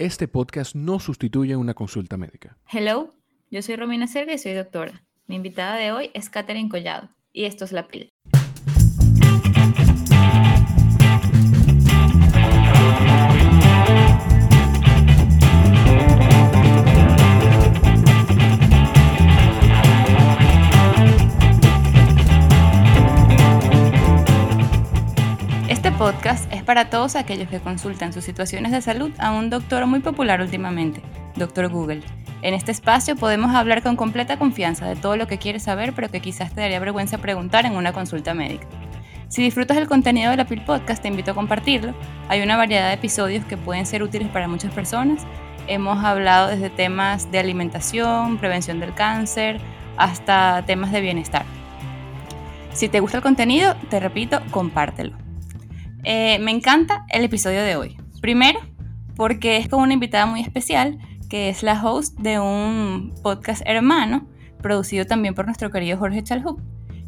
Este podcast no sustituye una consulta médica. Hello, yo soy Romina Serga y soy doctora. Mi invitada de hoy es Katherine Collado y esto es La Pil. Podcast es para todos aquellos que consultan sus situaciones de salud a un doctor muy popular últimamente, Doctor Google. En este espacio podemos hablar con completa confianza de todo lo que quieres saber, pero que quizás te daría vergüenza preguntar en una consulta médica. Si disfrutas del contenido de la PIL Podcast, te invito a compartirlo. Hay una variedad de episodios que pueden ser útiles para muchas personas. Hemos hablado desde temas de alimentación, prevención del cáncer, hasta temas de bienestar. Si te gusta el contenido, te repito, compártelo. Eh, me encanta el episodio de hoy. Primero, porque es con una invitada muy especial, que es la host de un podcast hermano, producido también por nuestro querido Jorge Chalhub,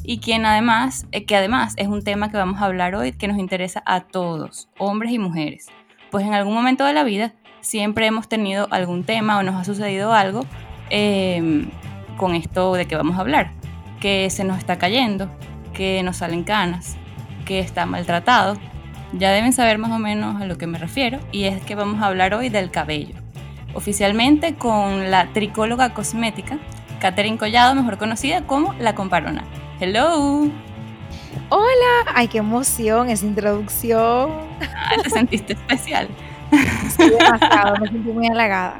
y quien además, eh, que además es un tema que vamos a hablar hoy que nos interesa a todos, hombres y mujeres. Pues en algún momento de la vida siempre hemos tenido algún tema o nos ha sucedido algo em, con esto de que vamos a hablar, que se nos está cayendo, que nos salen canas, que está maltratado ya deben saber más o menos a lo que me refiero y es que vamos a hablar hoy del cabello. Oficialmente con la tricóloga cosmética Catherine Collado, mejor conocida como La Comparona. Hello. Hola, ay, qué emoción esa introducción. Ah, te sentiste especial. Sí, demasiado, me sentí muy halagada.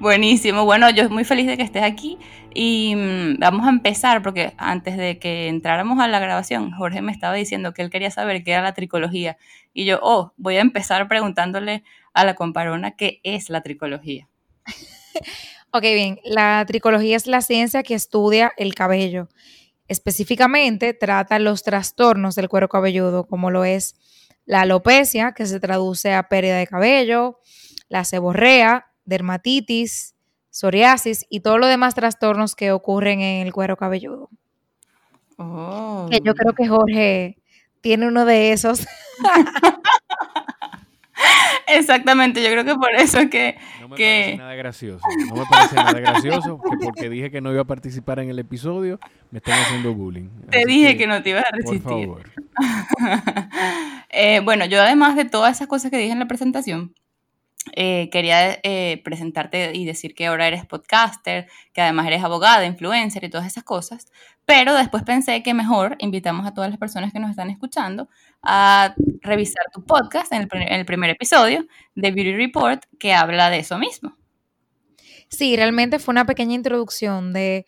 Buenísimo. Bueno, yo muy feliz de que estés aquí y mm, vamos a empezar porque antes de que entráramos a la grabación, Jorge me estaba diciendo que él quería saber qué era la tricología y yo, oh, voy a empezar preguntándole a la comparona qué es la tricología. ok, bien. La tricología es la ciencia que estudia el cabello. Específicamente trata los trastornos del cuero cabelludo, como lo es la alopecia, que se traduce a pérdida de cabello, la seborrea, dermatitis, psoriasis y todos los demás trastornos que ocurren en el cuero cabelludo. Oh. Que yo creo que Jorge tiene uno de esos. Exactamente, yo creo que por eso que... No me que... parece nada gracioso. No me parece nada gracioso que porque dije que no iba a participar en el episodio, me están haciendo bullying. Te Así dije que, no te ibas a resistir. Por favor. eh, bueno, yo además de todas esas cosas que dije en la presentación, eh, quería eh, presentarte y decir que ahora eres podcaster, que además eres abogada, influencer y todas esas cosas, pero después pensé que mejor invitamos a todas las personas que nos están escuchando a revisar tu podcast en el, en el primer episodio de Beauty Report que habla de eso mismo. Sí, realmente fue una pequeña introducción de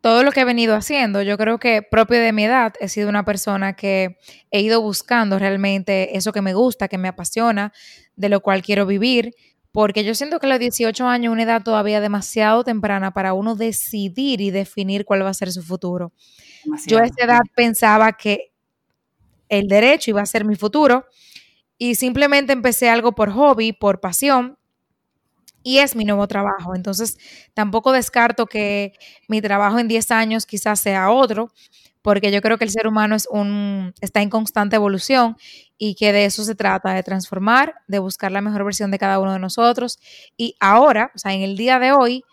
todo lo que he venido haciendo. Yo creo que propio de mi edad he sido una persona que he ido buscando realmente eso que me gusta, que me apasiona, de lo cual quiero vivir, porque yo siento que a los 18 años es una edad todavía demasiado temprana para uno decidir y definir cuál va a ser su futuro. Demasiado. Yo a esa edad pensaba que el derecho iba a ser mi futuro y simplemente empecé algo por hobby, por pasión, y es mi nuevo trabajo. Entonces, tampoco descarto que mi trabajo en 10 años quizás sea otro, porque yo creo que el ser humano es un, está en constante evolución y que de eso se trata, de transformar, de buscar la mejor versión de cada uno de nosotros. Y ahora, o sea, en el día de hoy,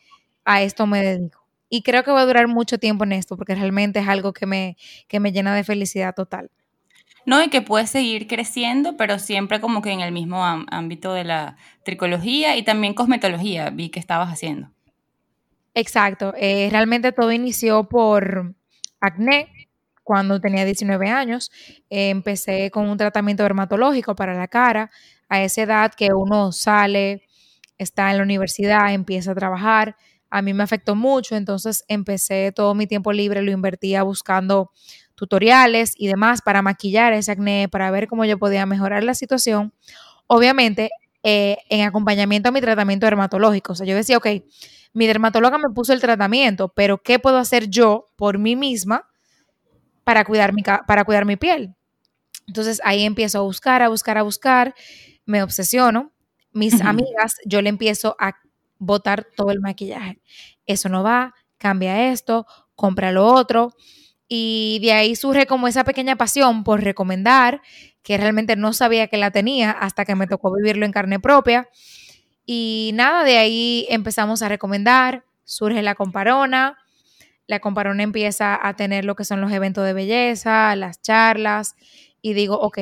a esto me dedico. Y creo que voy a durar mucho tiempo en esto, porque realmente es algo que me, que me llena de felicidad total. No, y que puedes seguir creciendo, pero siempre como que en el mismo ámbito de la tricología y también cosmetología, vi que estabas haciendo. Exacto, eh, realmente todo inició por acné, cuando tenía 19 años. Empecé con un tratamiento dermatológico para la cara. A esa edad que uno sale, está en la universidad, empieza a trabajar. A mí me afectó mucho, entonces empecé todo mi tiempo libre, lo invertía buscando tutoriales y demás para maquillar ese acné, para ver cómo yo podía mejorar la situación. Obviamente, eh, en acompañamiento a mi tratamiento dermatológico. O sea, yo decía, ok, mi dermatóloga me puso el tratamiento, pero ¿qué puedo hacer yo por mí misma para cuidar mi, para cuidar mi piel? Entonces ahí empiezo a buscar, a buscar, a buscar, me obsesiono. Mis amigas, yo le empiezo a botar todo el maquillaje. Eso no va, cambia esto, compra lo otro. Y de ahí surge como esa pequeña pasión por recomendar, que realmente no sabía que la tenía hasta que me tocó vivirlo en carne propia. Y nada, de ahí empezamos a recomendar, surge la comparona, la comparona empieza a tener lo que son los eventos de belleza, las charlas, y digo, ok,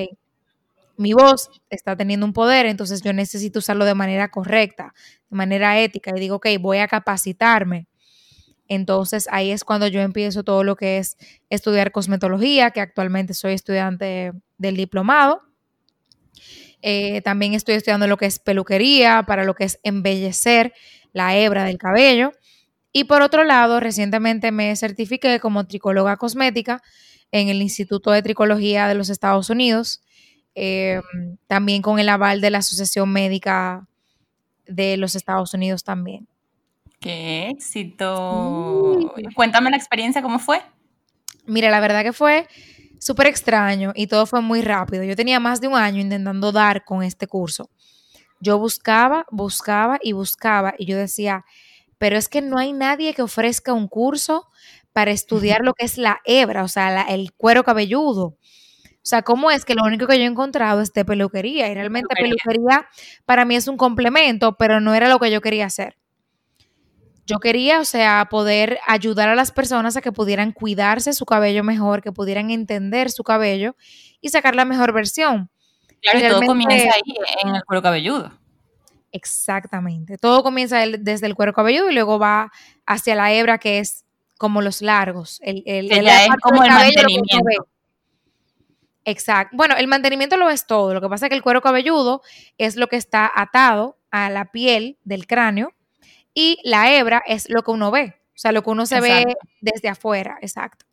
mi voz está teniendo un poder, entonces yo necesito usarlo de manera correcta, de manera ética, y digo, ok, voy a capacitarme. Entonces ahí es cuando yo empiezo todo lo que es estudiar cosmetología, que actualmente soy estudiante del diplomado. Eh, también estoy estudiando lo que es peluquería, para lo que es embellecer la hebra del cabello. Y por otro lado, recientemente me certifiqué como tricóloga cosmética en el Instituto de Tricología de los Estados Unidos, eh, también con el aval de la Asociación Médica de los Estados Unidos también. ¡Qué éxito! Cuéntame la experiencia, ¿cómo fue? Mira, la verdad que fue súper extraño y todo fue muy rápido. Yo tenía más de un año intentando dar con este curso. Yo buscaba, buscaba y buscaba y yo decía, pero es que no hay nadie que ofrezca un curso para estudiar lo que es la hebra, o sea, el cuero cabelludo. O sea, ¿cómo es que lo único que yo he encontrado es de peluquería? Y realmente peluquería para mí es un complemento, pero no era lo que yo quería hacer. Yo quería, o sea, poder ayudar a las personas a que pudieran cuidarse su cabello mejor, que pudieran entender su cabello y sacar la mejor versión. Claro, y todo comienza ahí en el cuero cabelludo. Exactamente. Todo comienza desde el cuero cabelludo y luego va hacia la hebra, que es como los largos. El, el, es como el mantenimiento. Exacto. Bueno, el mantenimiento lo es todo. Lo que pasa es que el cuero cabelludo es lo que está atado a la piel del cráneo y la hebra es lo que uno ve, o sea, lo que uno se ve desde afuera, exacto.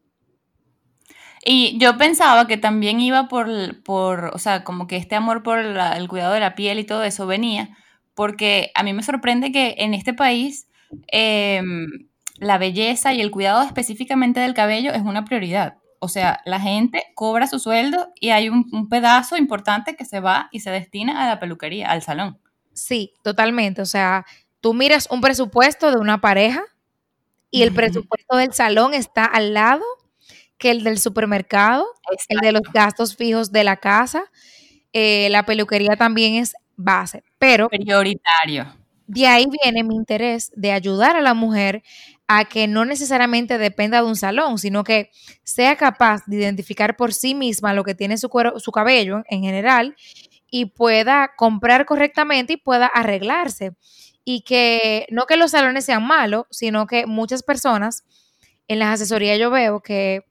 Y yo pensaba que también iba por, por o sea, como que este amor por el cuidado de la piel y todo eso venía, porque a mí me sorprende que en este país em, la belleza y el cuidado específicamente del cabello es una prioridad. O sea, la gente cobra su sueldo y hay un, un pedazo importante que se va y se destina a la peluquería, al salón. Sí, totalmente. O sea, tú miras un presupuesto de una pareja y el presupuesto del salón está al lado que el del supermercado, el de los gastos fijos de la casa. Eh, la peluquería también es base, pero... Prioritario. De ahí viene mi interés de ayudar a la mujer a que no necesariamente dependa de un salón, sino que sea capaz de identificar por sí misma lo que tiene su, cuero, su cabello en general y pueda comprar correctamente y pueda arreglarse y que no que los salones sean malos, sino que muchas personas en las asesorías yo veo que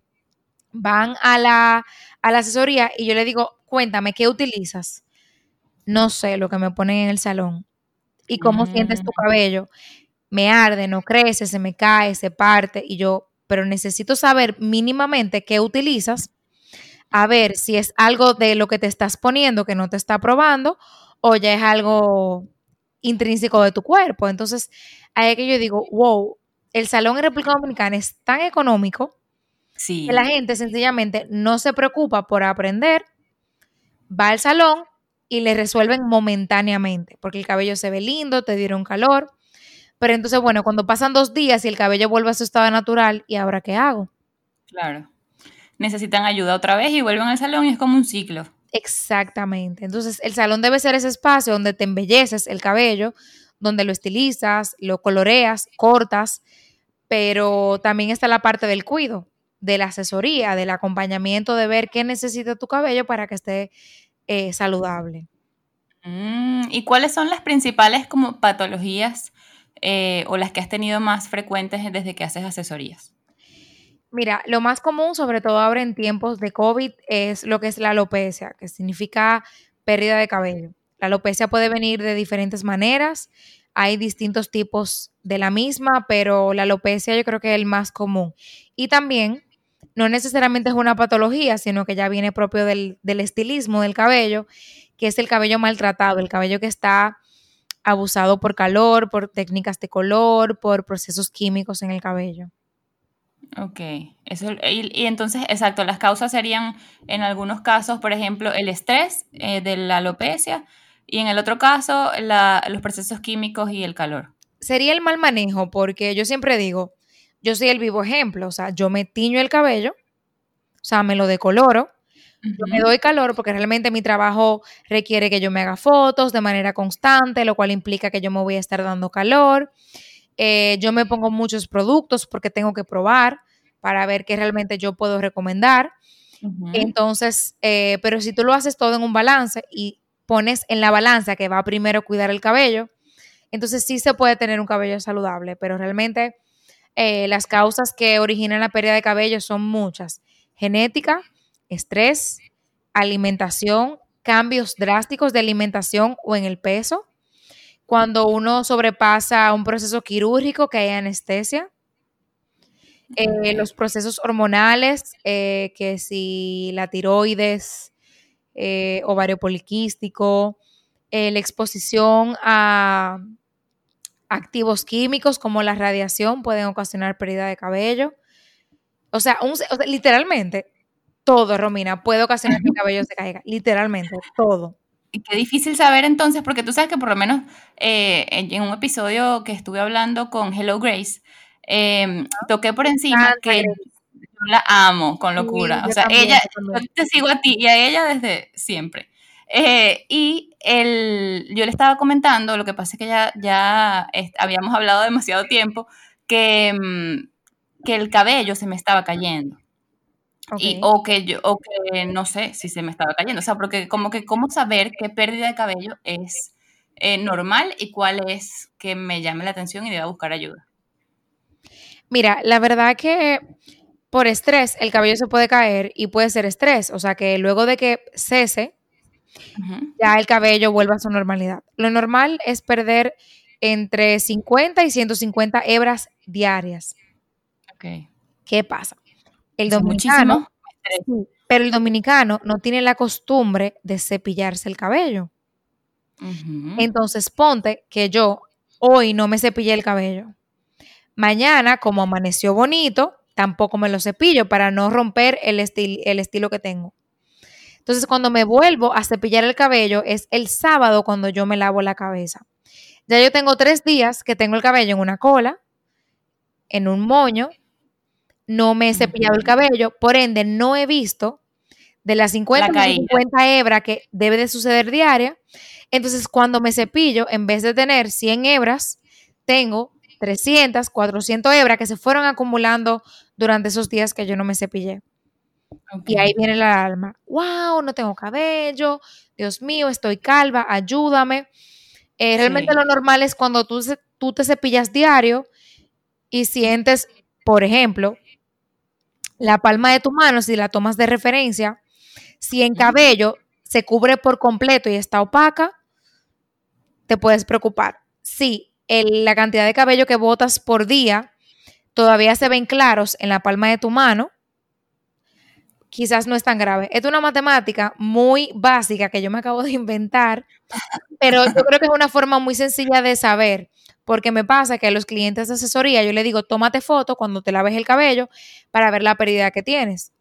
van a la, a la asesoría y yo le digo, cuéntame, ¿qué utilizas? No sé lo que me ponen en el salón. ¿Y cómo sientes tu mm. cabello? Me arde, no crece, se me cae, se parte. Y yo, pero necesito saber mínimamente qué utilizas, a ver si es algo de lo que te estás poniendo que no te está probando o ya es algo intrínseco de tu cuerpo. Entonces, ahí es que yo digo, wow, el salón en República Dominicana es tan económico que la gente sencillamente no se preocupa por aprender, va al salón y le resuelven momentáneamente, porque el cabello se ve lindo, te dieron calor. Pero entonces, bueno, cuando pasan dos días y el cabello vuelve a su estado natural, ¿y ahora qué hago? Claro. Necesitan ayuda otra vez y vuelven al salón y es como un ciclo. Exactamente. Entonces, el salón debe ser ese espacio donde te embelleces el cabello, donde lo estilizas, lo coloreas, cortas, pero también está la parte del cuido, de la asesoría, del acompañamiento, de ver qué necesita tu cabello para que esté eh, saludable. Mm, ¿Y cuáles son las principales como patologías eh, o las que has tenido más frecuentes desde que haces asesorías? Mira, lo más común, sobre todo ahora en tiempos de COVID, es lo que es la alopecia, que significa pérdida de cabello. La alopecia puede venir de diferentes maneras, hay distintos tipos de la misma, pero la alopecia yo creo que es el más común. Y también no necesariamente es una patología, sino que ya viene propio del, del estilismo del cabello, que es el cabello maltratado, el cabello que está abusado por calor, por técnicas de color, por procesos químicos en el cabello. Ok, Eso, y, entonces, exacto, las causas serían en algunos casos, por ejemplo, el estrés eh, de la alopecia y en el otro caso los procesos químicos y el calor. Sería el mal manejo, porque yo siempre digo, yo soy el vivo ejemplo, o sea, yo me tiño el cabello, o sea, me lo decoloro, Yo me doy calor porque realmente mi trabajo requiere que yo me haga fotos de manera constante, lo cual implica que yo me voy a estar dando calor. Eh, yo me pongo muchos productos porque tengo que probar para ver qué realmente yo puedo recomendar. Entonces, eh, pero si tú lo haces todo en un balance y pones en la balanza que va primero cuidar el cabello, entonces sí se puede tener un cabello saludable, pero realmente eh, las causas que originan la pérdida de cabello son muchas. Genética, estrés, alimentación, cambios drásticos de alimentación o en el peso, cuando uno sobrepasa un proceso quirúrgico que hay anestesia, eh, los procesos hormonales, eh, que si la tiroides, eh, ovario poliquístico, la exposición a activos químicos como la radiación pueden ocasionar pérdida de cabello. O sea, literalmente, todo, Romina, puede ocasionar que el cabello se caiga. Literalmente, todo. Y qué difícil saber entonces, porque tú sabes que por lo menos eh, en un episodio que estuve hablando con Hello Grace, em, toqué por encima que yo la amo con locura. o sea, ella, yo te sigo a ti y a ella desde siempre. Eh, y el, yo le estaba comentando, lo que pasa es que ya, ya habíamos hablado demasiado tiempo, que, mm, que el cabello se me estaba cayendo. Y, o que yo, o que no sé si se me estaba cayendo. O sea, porque como que cómo saber qué pérdida de cabello es eh, normal y cuál es que me llame la atención y deba buscar ayuda. Mira, la verdad que por estrés el cabello se puede caer y puede ser estrés. O sea que luego de que cese, ya el cabello vuelve a su normalidad. Lo normal es perder entre 50 y 150 hebras diarias. Ok. ¿Qué pasa? El dominicano, pero el dominicano no tiene la costumbre de cepillarse el cabello. Entonces ponte que yo hoy no me cepillé el cabello. Mañana, como amaneció bonito, tampoco me lo cepillo para no romper el, el estilo que tengo. Entonces, cuando me vuelvo a cepillar el cabello es el sábado cuando yo me lavo la cabeza. Ya yo tengo tres días que tengo el cabello en una cola, en un moño no me he cepillado el cabello, por ende no he visto de las 50 50 hebras que debe de suceder diaria. Entonces, cuando me cepillo, en vez de tener 100 hebras, tengo 300, 400 hebras que se fueron acumulando durante esos días que yo no me cepillé. Y ahí viene la alma. Wow, no tengo cabello. Dios mío, estoy calva, ayúdame. Eh, realmente lo normal es cuando tú, tú te cepillas diario y sientes, por ejemplo, la palma de tu mano, si la tomas de referencia, si en cabello se cubre por completo y está opaca, te puedes preocupar. Si la cantidad de cabello que botas por día todavía se ven claros en la palma de tu mano, quizás no es tan grave. Es una matemática muy básica que yo me acabo de inventar, pero yo creo que es una forma muy sencilla de saber porque me pasa que a los clientes de asesoría yo le digo, tómate foto cuando te laves el cabello para ver la pérdida que tienes.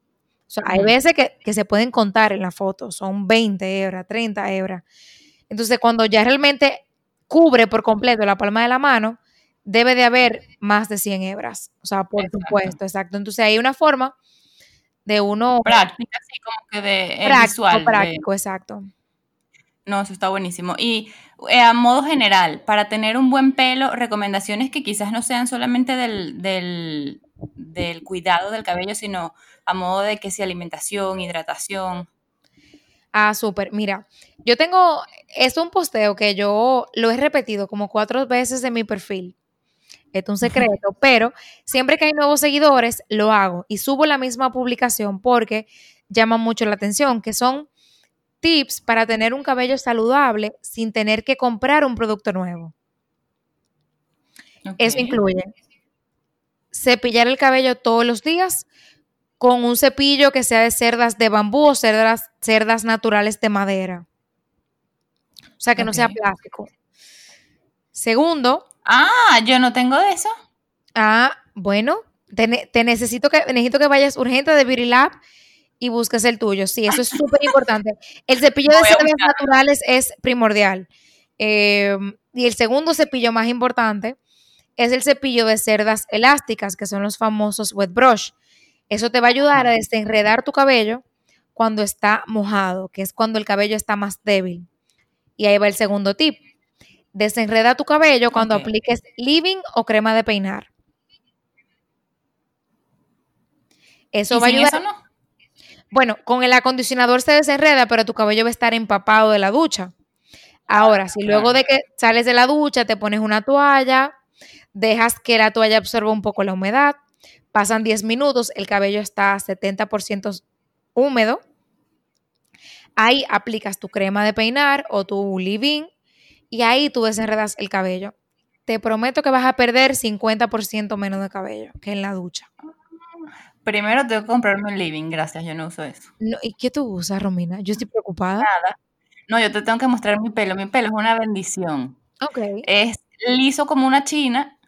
O sea, hay veces que, se pueden contar en la foto, son 20 hebras, 30 hebras. Entonces, cuando ya realmente cubre por completo la palma de la mano, debe de haber más de 100 hebras. O sea, por supuesto, exacto. Entonces, hay una forma de uno... Práctica, así como que de... Eh, práctico, práctico, exacto. No, eso está buenísimo. Y a modo general, para tener un buen pelo, recomendaciones que quizás no sean solamente del, del, cuidado del cabello, sino a modo de que sea alimentación, hidratación. Ah, súper. Mira, yo tengo, es un posteo que yo lo he repetido como cuatro veces en mi perfil. es un secreto, pero siempre que hay nuevos seguidores, lo hago y subo la misma publicación porque llama mucho la atención, que son tips para tener un cabello saludable sin tener que comprar un producto nuevo. Eso incluye cepillar el cabello todos los días con un cepillo que sea de cerdas de bambú o cerdas, cerdas naturales de madera. O sea, que no sea plástico. Segundo. Ah, yo no tengo de eso. Ah, bueno, te, necesito que necesito que vayas urgente de Beauty Lab y busques el tuyo. Sí, eso es súper importante. El cepillo de cerdas naturales es primordial. Em, y el segundo cepillo más importante es el cepillo de cerdas elásticas, que son los famosos wet brush. Eso te va a ayudar a desenredar tu cabello cuando está mojado, que es cuando el cabello está más débil. Y ahí va el segundo tip. Desenreda tu cabello cuando apliques leave-in o crema de peinar. Eso ¿Y va a ayudar. eso no? Bueno, con el acondicionador se desenreda, pero tu cabello va a estar empapado de la ducha. Ahora, si luego de que sales de la ducha te pones una toalla, dejas que la toalla absorba un poco la humedad, pasan 10 minutos, el cabello está 70% húmedo, ahí aplicas tu crema de peinar o tu leave-in y ahí tú desenredas el cabello. Te prometo que vas a perder 50% menos de cabello que en la ducha. Primero tengo que comprarme un living, gracias, yo no uso eso. No, ¿Y qué tú usas, Romina? Yo estoy preocupada. Nada. No, yo te tengo que mostrar mi pelo. Mi pelo es una bendición. Ok. Es liso como una china.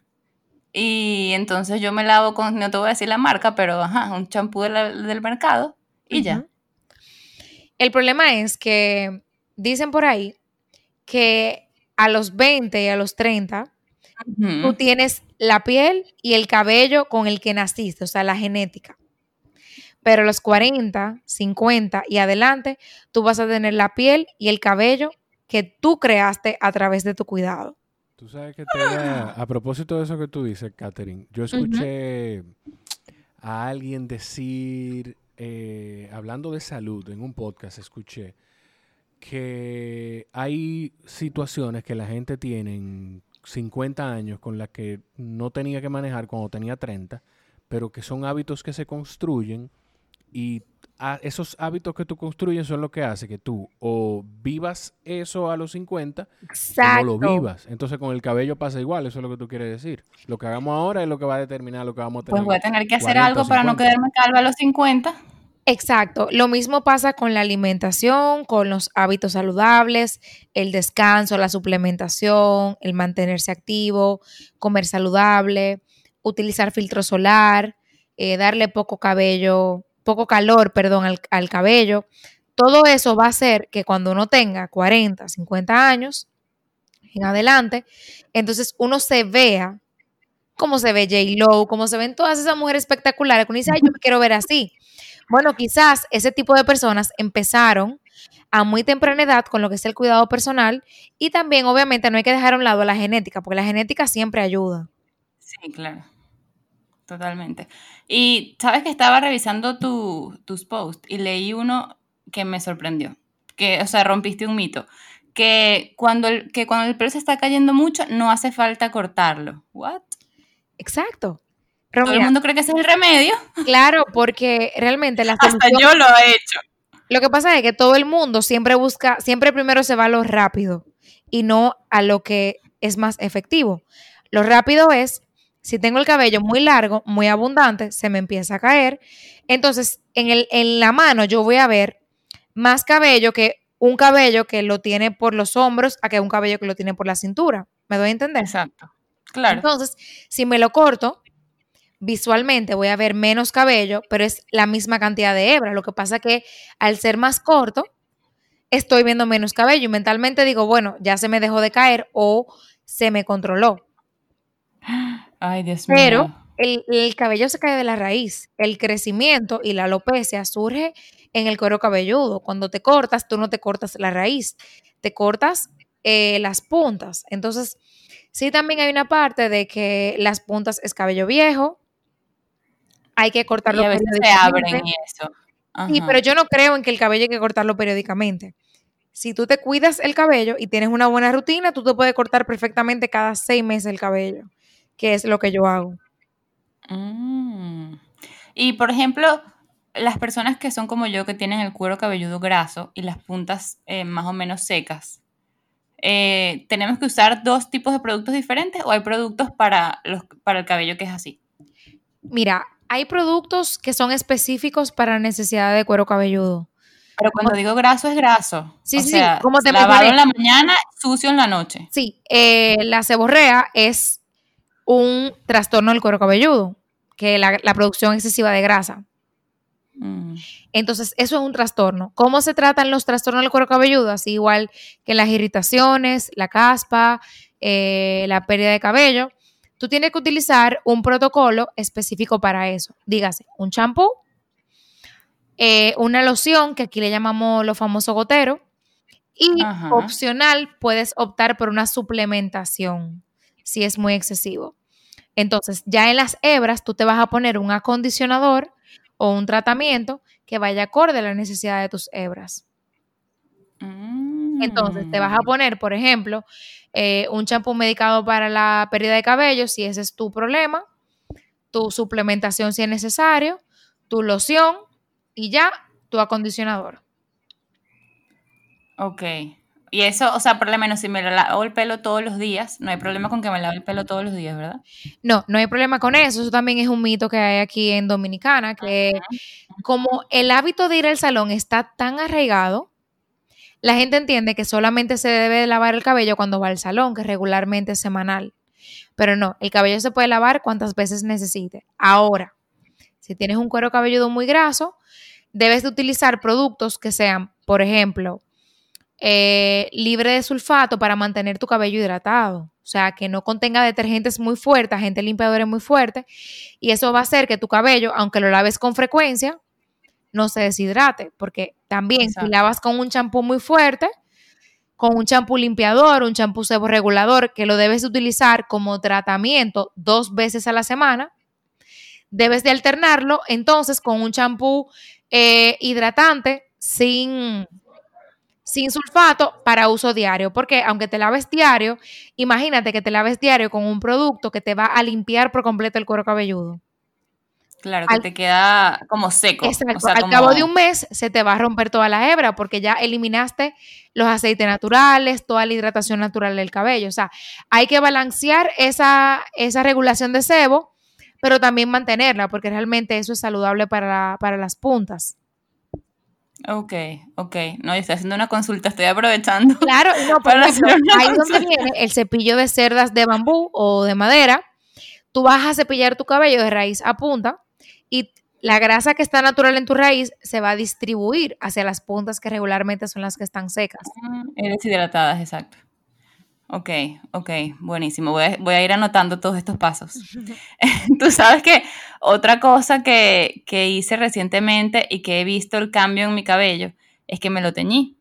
Y entonces yo me lavo con, no te voy a decir la marca, pero ajá, un champú de del mercado y ya. El problema es que dicen por ahí que a los 20 y a los 30 Tú tienes la piel y el cabello con el que naciste, o sea, la genética. Pero a los 40, 50 y adelante, tú vas a tener la piel y el cabello que tú creaste a través de tu cuidado. Tú sabes que te da- a propósito de eso que tú dices, Catherine, yo escuché a alguien decir, eh, hablando de salud en un podcast, escuché que hay situaciones que la gente tiene en 50 años con las que no tenía que manejar cuando tenía 30, pero que son hábitos que se construyen y a- esos hábitos que tú construyes son lo que hace que tú o vivas eso a los 50 o no lo vivas. Entonces con el cabello pasa igual, eso es lo que tú quieres decir. Lo que hagamos ahora es lo que va a determinar lo que vamos a tener. Pues voy a tener que hacer 40 o algo para no 50. quedarme calva a los 50. Exacto. Lo mismo pasa con la alimentación, con los hábitos saludables, el descanso, la suplementación, el mantenerse activo, comer saludable, utilizar filtro solar, eh, darle poco cabello, poco calor, perdón, al, cabello. Todo eso va a hacer que cuando uno tenga 40, 50 años en adelante, entonces uno se vea como se ve J-Lo, como se ven todas esas mujeres espectaculares, que uno dice, ay, yo me quiero ver así. Bueno, quizás ese tipo de personas empezaron a muy temprana edad con lo que es el cuidado personal y también obviamente no hay que dejar a un lado la genética, porque la genética siempre ayuda. Sí, claro. Totalmente. Y sabes que estaba revisando tu- tus posts y leí uno que me sorprendió. Que, o sea, rompiste un mito. Que cuando el, que cuando el pelo se está cayendo mucho, no hace falta cortarlo. ¿What? Exacto. Todo el mundo cree que ese es el remedio. claro, porque realmente la Hasta solución, yo lo he hecho. lo que pasa es que todo el mundo siempre busca, siempre primero se va a lo rápido y no a lo que es más efectivo. Lo rápido es, si tengo el cabello muy largo, muy abundante, se me empieza a caer. Entonces, en, el, en la mano yo voy a ver más cabello que un cabello que lo tiene por los hombros a que un cabello que lo tiene por la cintura. ¿Me doy a entender? Exacto. Claro. Entonces, si me lo corto, visualmente voy a ver menos cabello, pero es la misma cantidad de hebra. Lo que pasa que al ser más corto, estoy viendo menos cabello y mentalmente digo, bueno, ya se me dejó de caer o se me controló. Ay, Dios Pero mío. el, el cabello se cae de la raíz. El crecimiento y la alopecia surge en el cuero cabelludo. Cuando te cortas, tú no te cortas la raíz, te cortas eh, las puntas. Entonces, sí también hay una parte de que las puntas es cabello viejo. Hay que cortarlo Y a veces se abren y eso. Sí, pero yo no creo en que el cabello hay que cortarlo periódicamente. Si tú te cuidas el cabello y tienes una buena rutina, tú te puedes cortar perfectamente cada seis meses el cabello, que es lo que yo hago. Mm. Y por ejemplo, las personas que son como yo, que tienen el cuero cabelludo graso y las puntas eh, más o menos secas, eh, ¿tenemos que usar dos tipos de productos diferentes o hay productos para, los, para el cabello que es así? Mira, hay productos que son específicos para necesidad de cuero cabelludo. Pero cuando digo graso es graso. Sí, o sí, sea, ¿cómo te lavado en la mañana, sucio en la noche. Sí, eh, la seborrea es un trastorno del cuero cabelludo, que la, la producción excesiva de grasa. Mm. Entonces, eso es un trastorno. ¿Cómo se tratan los trastornos del cuero cabelludo? Así igual que las irritaciones, la caspa, eh, la pérdida de cabello. Tú tienes que utilizar un protocolo específico para eso. Dígase, un champú, eh, una loción, que aquí le llamamos lo famoso gotero, y opcional puedes optar por una suplementación si es muy excesivo. Entonces, ya en las hebras tú te vas a poner un acondicionador o un tratamiento que vaya acorde a la necesidad de tus hebras. Entonces, te vas a mm. poner, por ejemplo, eh, un champú medicado para la pérdida de cabello, si ese es tu problema, tu suplementación si es necesario, tu loción y ya tu acondicionador. Ok. Y eso, o sea, por lo menos si me lavo el pelo todos los días, no hay problema con que me lave el pelo todos los días, ¿verdad? No, no hay problema con eso. Eso también es un mito que hay aquí en Dominicana, que como el hábito de ir al salón está tan arraigado, la gente entiende que solamente se debe lavar el cabello cuando va al salón, que regularmente semanal. Pero no, el cabello se puede lavar cuantas veces necesite. Ahora, si tienes un cuero cabelludo muy graso, debes de utilizar productos que sean, por ejemplo, eh, libre de sulfato para mantener tu cabello hidratado. O sea, que no contenga detergentes muy fuertes, agentes limpiadores muy fuertes. Y eso va a hacer que tu cabello, aunque lo laves con frecuencia, no se deshidrate, porque también si lavas con un champú muy fuerte, con un champú limpiador, un champú sebo regulador, que lo debes utilizar como tratamiento dos veces a la semana, debes de alternarlo entonces con un champú eh, hidratante sin, sin sulfato para uso diario, porque aunque te laves diario, imagínate que te laves diario con un producto que te va a limpiar por completo el cuero cabelludo. Claro, que te queda como seco. Exacto. Al cabo de un mes se te va a romper toda la hebra porque ya eliminaste los aceites naturales, toda la hidratación natural del cabello. O sea, hay que balancear esa, esa regulación de sebo, pero también mantenerla porque realmente eso es saludable para, para las puntas. Ok, ok. No, yo estoy haciendo una consulta, estoy aprovechando. Claro, no, para ahí donde viene el cepillo de cerdas de bambú o de madera. Tú vas a cepillar tu cabello de raíz a punta y la grasa que está natural en tu raíz se va a distribuir hacia las puntas que regularmente son las que están secas. Ah, deshidratadas, exacto. Ok, ok, buenísimo. Voy a, ir anotando todos estos pasos. Tú sabes que otra cosa que, que, hice recientemente y que he visto el cambio en mi cabello es que me lo teñí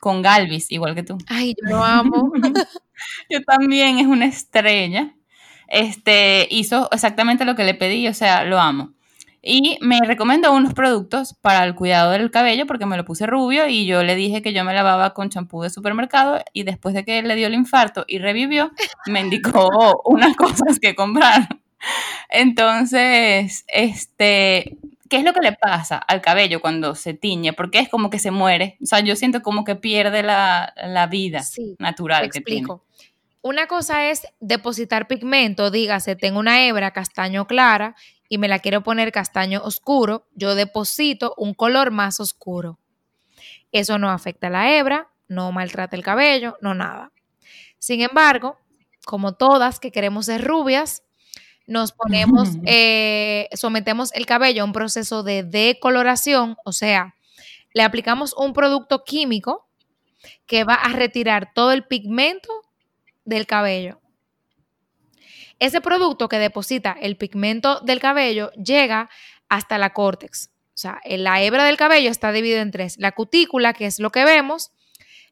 con Galvis, igual que tú. Ay, yo lo amo. yo también, es una estrella. Este, hizo exactamente lo que le pedí, o sea, lo amo. Y me recomendó unos productos para el cuidado del cabello porque me lo puse rubio y yo le dije que yo me lavaba con champú de supermercado y después de que le dio el infarto y revivió, me indicó unas cosas que comprar. Entonces, este, ¿qué es lo que le pasa al cabello cuando se tiñe? Porque es como que se muere. O sea, yo siento como que pierde la, vida natural te explico. Una cosa es depositar pigmento, dígase, tengo una hebra castaño clara y me la quiero poner castaño oscuro, yo deposito un color más oscuro. Eso no afecta a la hebra, no maltrata el cabello, no nada. Sin embargo, como todas que queremos ser rubias, nos ponemos, eh, sometemos el cabello a un proceso de decoloración, o sea, le aplicamos un producto químico que va a retirar todo el pigmento del cabello. Ese producto que deposita el pigmento del cabello llega hasta la córtex. O sea, la hebra del cabello está dividida en tres. La cutícula, que es lo que vemos,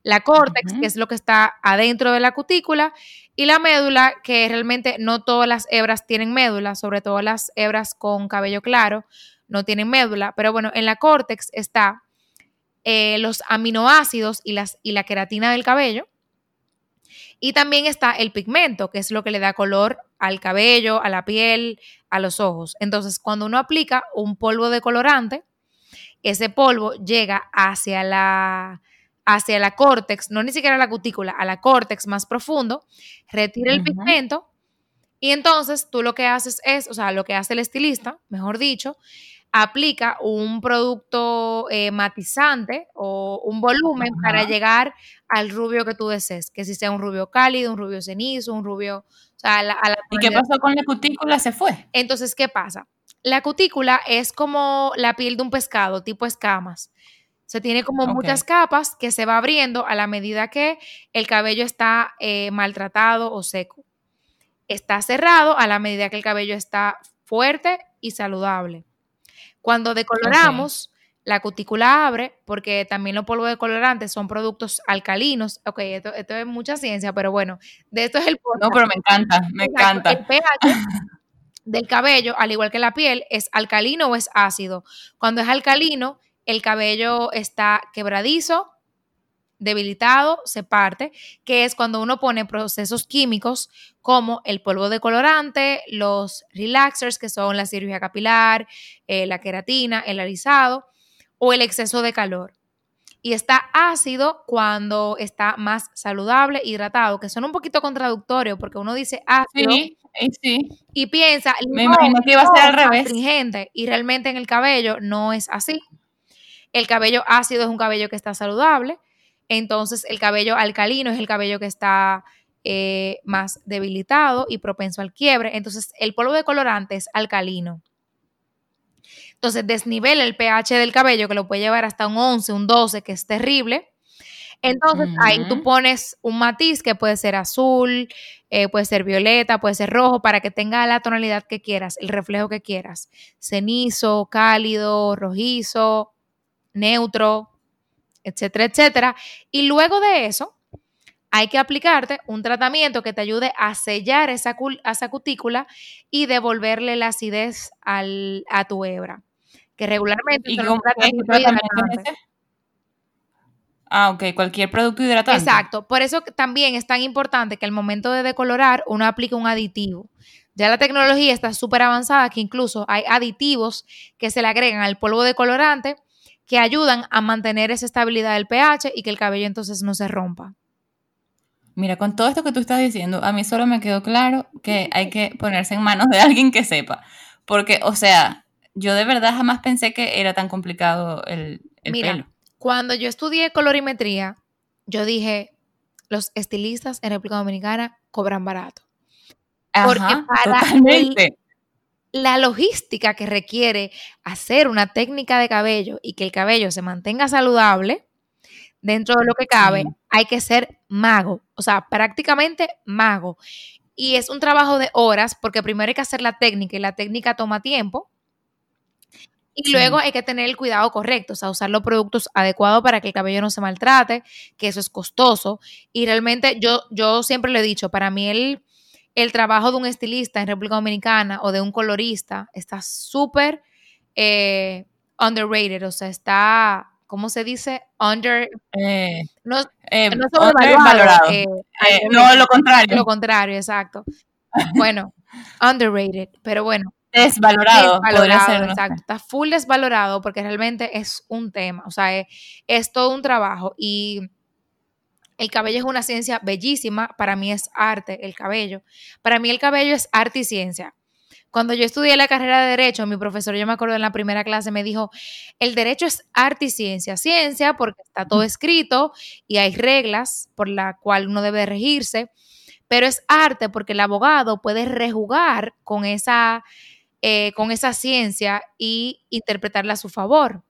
la córtex, que es lo que está adentro de la cutícula, y la médula, que realmente no todas las hebras tienen médula, sobre todo las hebras con cabello claro no tienen médula, pero bueno, en la córtex está eh, los aminoácidos y, las, y la queratina del cabello, y también está el pigmento, que es lo que le da color al cabello, a la piel, a los ojos. Entonces, cuando uno aplica un polvo de colorante, ese polvo llega hacia la, hacia la córtex, no ni siquiera a la cutícula, a la córtex más profundo, retira el pigmento y entonces tú lo que haces es, o sea, lo que hace el estilista, mejor dicho, aplica un producto eh, matizante o un volumen para llegar al rubio que tú desees, que si sea un rubio cálido, un rubio cenizo, un rubio... O sea, a la, ¿Y qué pasó con la cutícula? Se fue. Entonces, ¿qué pasa? La cutícula es como la piel de un pescado, tipo escamas. Se tiene como muchas capas que se va abriendo a la medida que el cabello está eh, maltratado o seco. Está cerrado a la medida que el cabello está fuerte y saludable. Cuando decoloramos, la cutícula abre, porque también los polvos de colorantes son productos alcalinos. Ok, esto, es mucha ciencia, pero bueno, de esto es el No, pero me encanta, me encanta. El pH del cabello, al igual que la piel, es alcalino o es ácido. Cuando es alcalino, el cabello está quebradizo, debilitado, se parte, que es cuando uno pone procesos químicos como el polvo de colorante, los relaxers, que son la cirugía capilar, eh, la queratina, el alisado, o el exceso de calor. Y está ácido cuando está más saludable, hidratado, que son un poquito contradictorios porque uno dice ácido y piensa, me imagino que iba a ser al revés. Y realmente en el cabello no es así. El cabello ácido es un cabello que está saludable, entonces el cabello alcalino es el cabello que está eh, más debilitado y propenso al quiebre. Entonces el polvo de colorante es alcalino. Entonces desnivela el pH del cabello, que lo puede llevar hasta un 11, un 12, que es terrible. Entonces ahí tú pones un matiz que puede ser azul, eh, puede ser violeta, puede ser rojo, para que tenga la tonalidad que quieras, el reflejo que quieras. Cenizo, cálido, rojizo, neutro, etcétera, etcétera. Y luego de eso, hay que aplicarte un tratamiento que te ayude a sellar esa, esa cutícula y devolverle la acidez al, a tu hebra. Que regularmente ¿Y un Ah, ok, cualquier producto hidratante. Exacto, por eso también es tan importante que al momento de decolorar uno aplique un aditivo. Ya la tecnología está súper avanzada que incluso hay aditivos que se le agregan al polvo decolorante que ayudan a mantener esa estabilidad del pH y que el cabello entonces no se rompa. Mira, con todo esto que tú estás diciendo, a mí solo me quedó claro que hay que ponerse en manos de alguien que sepa. Porque, o sea, yo de verdad jamás pensé que era tan complicado el, el Mira, Cuando yo estudié colorimetría, yo dije, los estilistas en República Dominicana cobran barato. Porque para la logística que requiere hacer una técnica de cabello y que el cabello se mantenga saludable, dentro de lo que cabe, hay que ser mago, o sea, prácticamente mago. Y es un trabajo de horas porque primero hay que hacer la técnica y la técnica toma tiempo. Y luego hay que tener el cuidado correcto, o sea, usar los productos adecuados para que el cabello no se maltrate, que eso es costoso. Y realmente yo, yo siempre le he dicho, para mí el, el trabajo de un estilista en República Dominicana o de un colorista está súper eh, underrated, o sea, está, ¿cómo se dice? Under... Eh, no, eh, no valorado. no, lo contrario. Lo contrario, exacto. Bueno, underrated, pero bueno. Desvalorado. Desvalorado, exacto. Está full desvalorado porque realmente es un tema, o sea, es, es todo un trabajo y el cabello es una ciencia bellísima, para mí es arte el cabello. Para mí el cabello es arte y ciencia. Cuando yo estudié la carrera de Derecho, mi profesor, yo me acuerdo en la primera clase, me dijo, el derecho es arte y ciencia. Ciencia porque está todo escrito y hay reglas por las cuales uno debe regirse, pero es arte porque el abogado puede rejugar con esa, eh, con esa ciencia y interpretarla a su favor.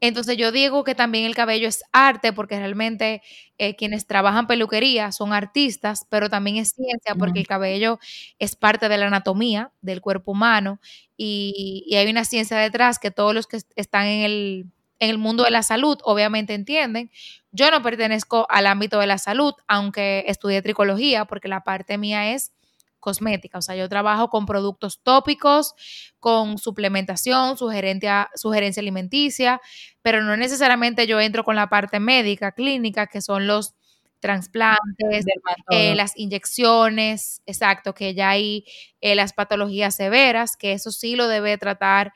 Entonces yo digo que también el cabello es arte porque realmente eh, quienes trabajan peluquería son artistas, pero también es ciencia porque el cabello es parte de la anatomía del cuerpo humano y, hay una ciencia detrás que todos los que están en el, en el mundo de la salud obviamente entienden. Yo no pertenezco al ámbito de la salud, aunque estudié tricología porque la parte mía es cosmética. O sea, yo trabajo con productos tópicos, con suplementación, sugerencia, sugerencia alimenticia, pero no necesariamente yo entro con la parte médica, clínica, que son los trasplantes, eh, las inyecciones, exacto, que ya hay eh, las patologías severas, que eso sí lo debe tratar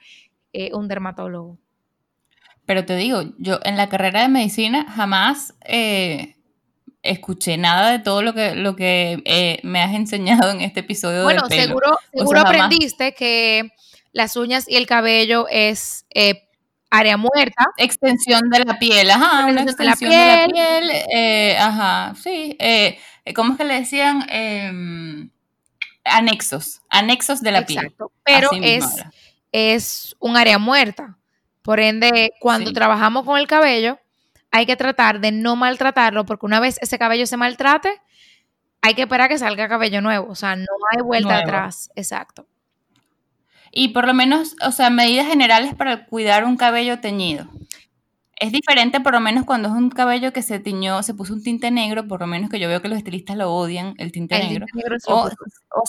eh, un dermatólogo. Pero te digo, yo en la carrera de medicina jamás escuché nada de todo lo que, lo que eh, me has enseñado en este episodio. Bueno, seguro, seguro aprendiste que las uñas y el cabello es eh, área muerta. Extensión de la piel, ajá, una extensión de la piel, eh, ajá, sí. ¿Cómo es que le decían? Em, anexos, anexos de la piel. Pero es, es un área muerta. Por ende, cuando trabajamos con el cabello, hay que tratar de no maltratarlo, porque una vez ese cabello se maltrate, hay que esperar a que salga cabello nuevo. O sea, no hay vuelta atrás. Exacto. Y por lo menos, o sea, medidas generales para cuidar un cabello teñido. Es diferente por lo menos cuando es un cabello que se tiñó, se puso un tinte negro, por lo menos que yo veo que los estilistas lo odian, el tinte negro. o,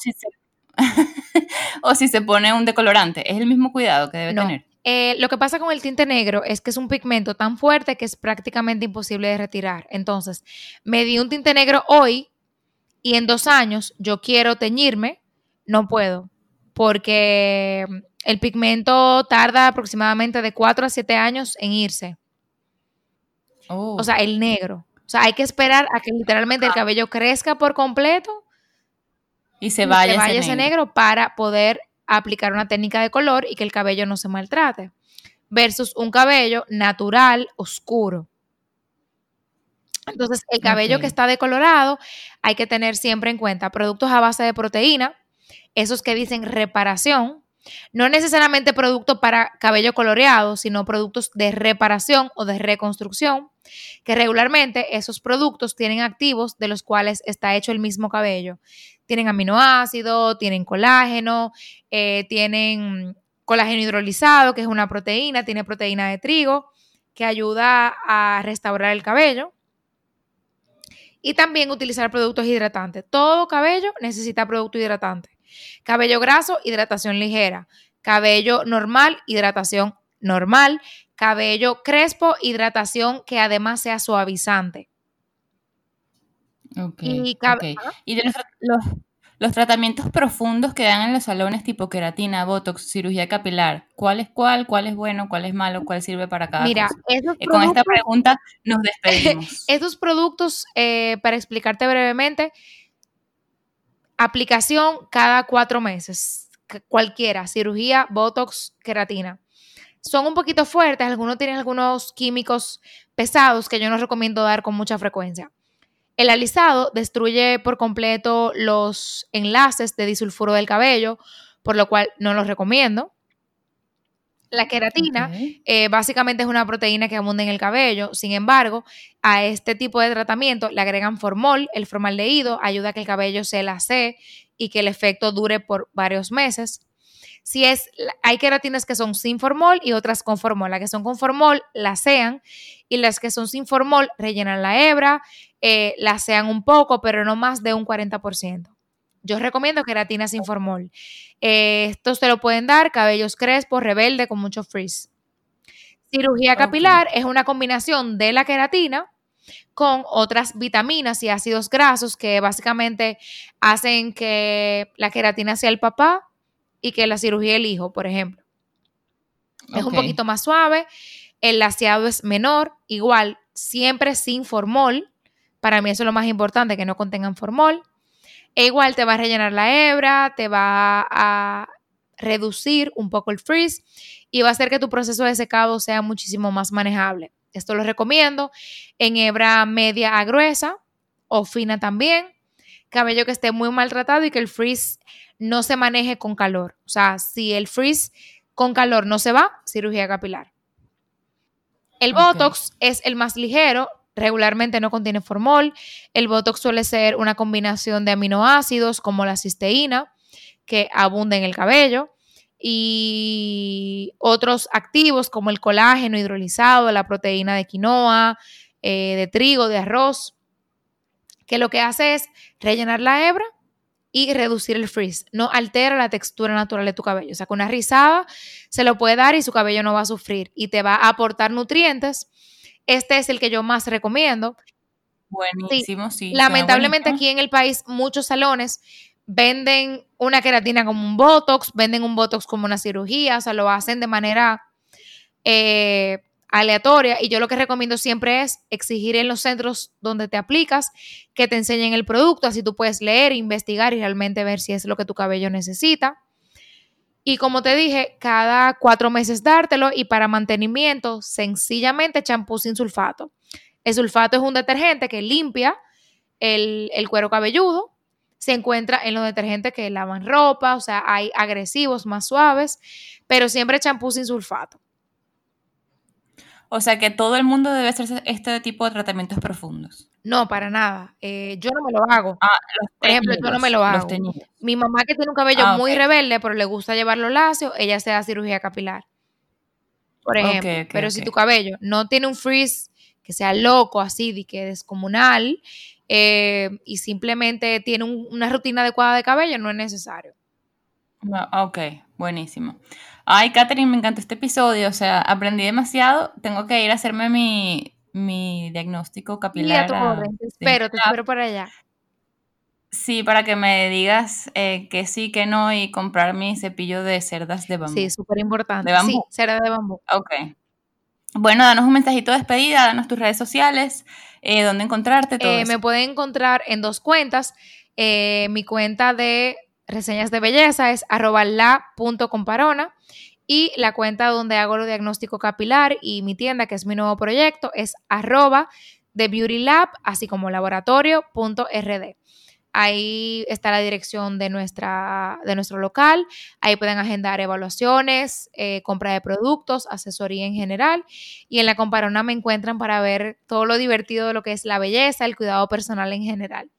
si se, o, si se, pone un decolorante. Es el mismo cuidado que debe tener. Eh, lo que pasa con el tinte negro es que es un pigmento tan fuerte que es prácticamente imposible de retirar. Entonces, me di un tinte negro hoy y en dos años yo quiero teñirme, no puedo, porque el pigmento tarda aproximadamente de 4 a 7 años en irse. O sea, el negro. O sea, hay que esperar a que literalmente el ah. cabello crezca por completo y se vaya, ese, negro. para poder aplicar una técnica de color y que el cabello no se maltrate. Versus un cabello natural, oscuro. Entonces, el cabello que está decolorado, hay que tener siempre en cuenta productos a base de proteína, esos que dicen reparación, no necesariamente productos para cabello coloreado, sino productos de reparación o de reconstrucción, que regularmente esos productos tienen activos de los cuales está hecho el mismo cabello. Tienen aminoácidos, tienen colágeno, eh, tienen colágeno hidrolizado, que es una proteína, tiene proteína de trigo, que ayuda a restaurar el cabello. Y también utilizar productos hidratantes. Todo cabello necesita producto hidratante. Cabello graso, hidratación ligera. Cabello normal, hidratación normal. Cabello crespo, hidratación que además sea suavizante. y, y de los, tratamientos profundos que dan en los salones tipo queratina, botox, cirugía capilar, ¿cuál es cuál? ¿Cuál es bueno? ¿Cuál es malo? ¿Cuál sirve para cada Mira, cosa? con esta pregunta nos despedimos. Estos productos, eh, para explicarte brevemente, Aplicación cada cuatro meses, cualquiera, cirugía, botox, queratina. Son un poquito fuertes, algunos tienen algunos químicos pesados que yo no recomiendo dar con mucha frecuencia. El alisado destruye por completo los enlaces de disulfuro del cabello, por lo cual no los recomiendo. La queratina eh, básicamente es una proteína que abunda en el cabello, sin embargo, a este tipo de tratamiento le agregan formol, el formaldehído ayuda a que el cabello se lacee y que el efecto dure por varios meses. Si es, hay queratinas que son sin formol y otras con formol. Las que son con formol lacean y las que son sin formol rellenan la hebra, eh, lacean un poco, pero no más de un 40%. Yo recomiendo queratina sin formol. Eh, estos te lo pueden dar cabellos crespos, rebelde, con mucho frizz. Cirugía capilar es una combinación de la queratina con otras vitaminas y ácidos grasos que básicamente hacen que la queratina sea el papá y que la cirugía el hijo, por ejemplo. Es un poquito más suave, el laseado es menor, igual, siempre sin formol. Para mí eso es lo más importante, que no contengan formol. E igual te va a rellenar la hebra, te va a reducir un poco el frizz y va a hacer que tu proceso de secado sea muchísimo más manejable. Esto lo recomiendo en hebra media a gruesa o fina también. Cabello que esté muy maltratado y que el frizz no se maneje con calor. O sea, si el frizz con calor no se va, cirugía capilar. El Botox es el más ligero, regularmente no contiene formol. El Botox suele ser una combinación de aminoácidos como la cisteína, que abunda en el cabello, y otros activos como el colágeno hidrolizado, la proteína de quinoa, eh, de trigo, de arroz, que lo que hace es rellenar la hebra y reducir el frizz. No altera la textura natural de tu cabello. O sea, con una rizada se lo puede dar y su cabello no va a sufrir y te va a aportar nutrientes este es el que yo más recomiendo. Buenísimo, sí. lamentablemente aquí en el país muchos salones venden una queratina como un Botox, venden un Botox como una cirugía, o sea, lo hacen de manera eh, aleatoria. Y yo lo que recomiendo siempre es exigir en los centros donde te aplicas que te enseñen el producto, así tú puedes leer, investigar y realmente ver si es lo que tu cabello necesita. Y como te dije, cada cuatro meses dártelo y para mantenimiento, sencillamente champú sin sulfato. El sulfato es un detergente que limpia el, cuero cabelludo. Se encuentra en los detergentes que lavan ropa, o sea, hay agresivos más suaves, pero siempre champú sin sulfato. O sea que todo el mundo debe hacerse este tipo de tratamientos profundos. No, para nada. Eh, yo no me lo hago. Ah, Por ejemplo, yo no me lo hago. Mi mamá que tiene un cabello ah, muy rebelde, pero le gusta llevarlo lacio, ella se da cirugía capilar. Por ejemplo. pero si tu cabello no tiene un frizz que sea loco, así, de que descomunal, eh, y simplemente tiene una rutina adecuada de cabello, no es necesario. Ok, buenísimo. Ay, Katherine, me encantó este episodio. O sea, aprendí demasiado. Tengo que ir a hacerme mi, diagnóstico capilar. te espero, te espero para allá. Sí, para que me digas eh, que sí, que no y comprar mi cepillo de cerdas de bambú. Sí, súper importante. ¿De bambú? Sí, cerdas de bambú. Ok. Bueno, danos un mensajito de despedida, danos tus redes sociales, eh, dónde encontrarte, todo eh, Me pueden encontrar en dos cuentas. mi cuenta de reseñas de belleza es arroba la.comparona y la cuenta donde hago el diagnóstico capilar y mi tienda, que es mi nuevo proyecto, es arroba así como laboratorio.rd. Ahí está la dirección de, nuestra, de nuestro local. Ahí pueden agendar evaluaciones, eh, compra de productos, asesoría en general. Y en la comparona me encuentran para ver todo lo divertido de lo que es la belleza, el cuidado personal en general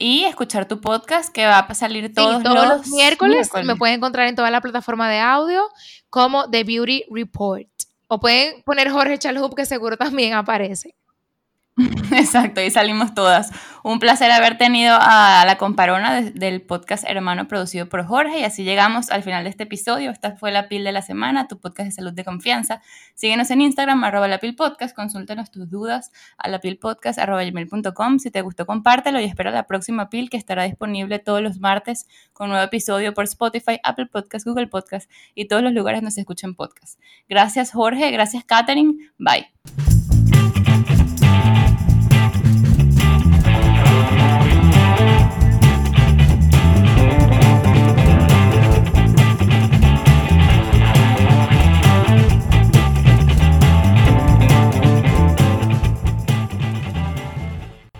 y escuchar tu podcast que va a salir todos, los, miércoles. Me pueden encontrar en toda la plataforma de audio como The Beauty Report. O pueden poner Jorge Chalhub que seguro también aparece. Exacto, y salimos todas. Un placer haber tenido a la comparona del podcast Hermano producido por Jorge y así llegamos al final de este episodio. Esta fue La Pil de la Semana, tu podcast de salud de confianza. Síguenos en Instagram, arroba la Pil Podcast, consúltanos tus dudas a la Podcast, arroba gmail.com. Si te gustó, compártelo y espero la próxima Pil que estará disponible todos los martes con nuevo episodio por Spotify, Apple Podcast, Google Podcast y todos los lugares donde se escuchen podcast. Gracias Jorge, gracias Katherine, bye.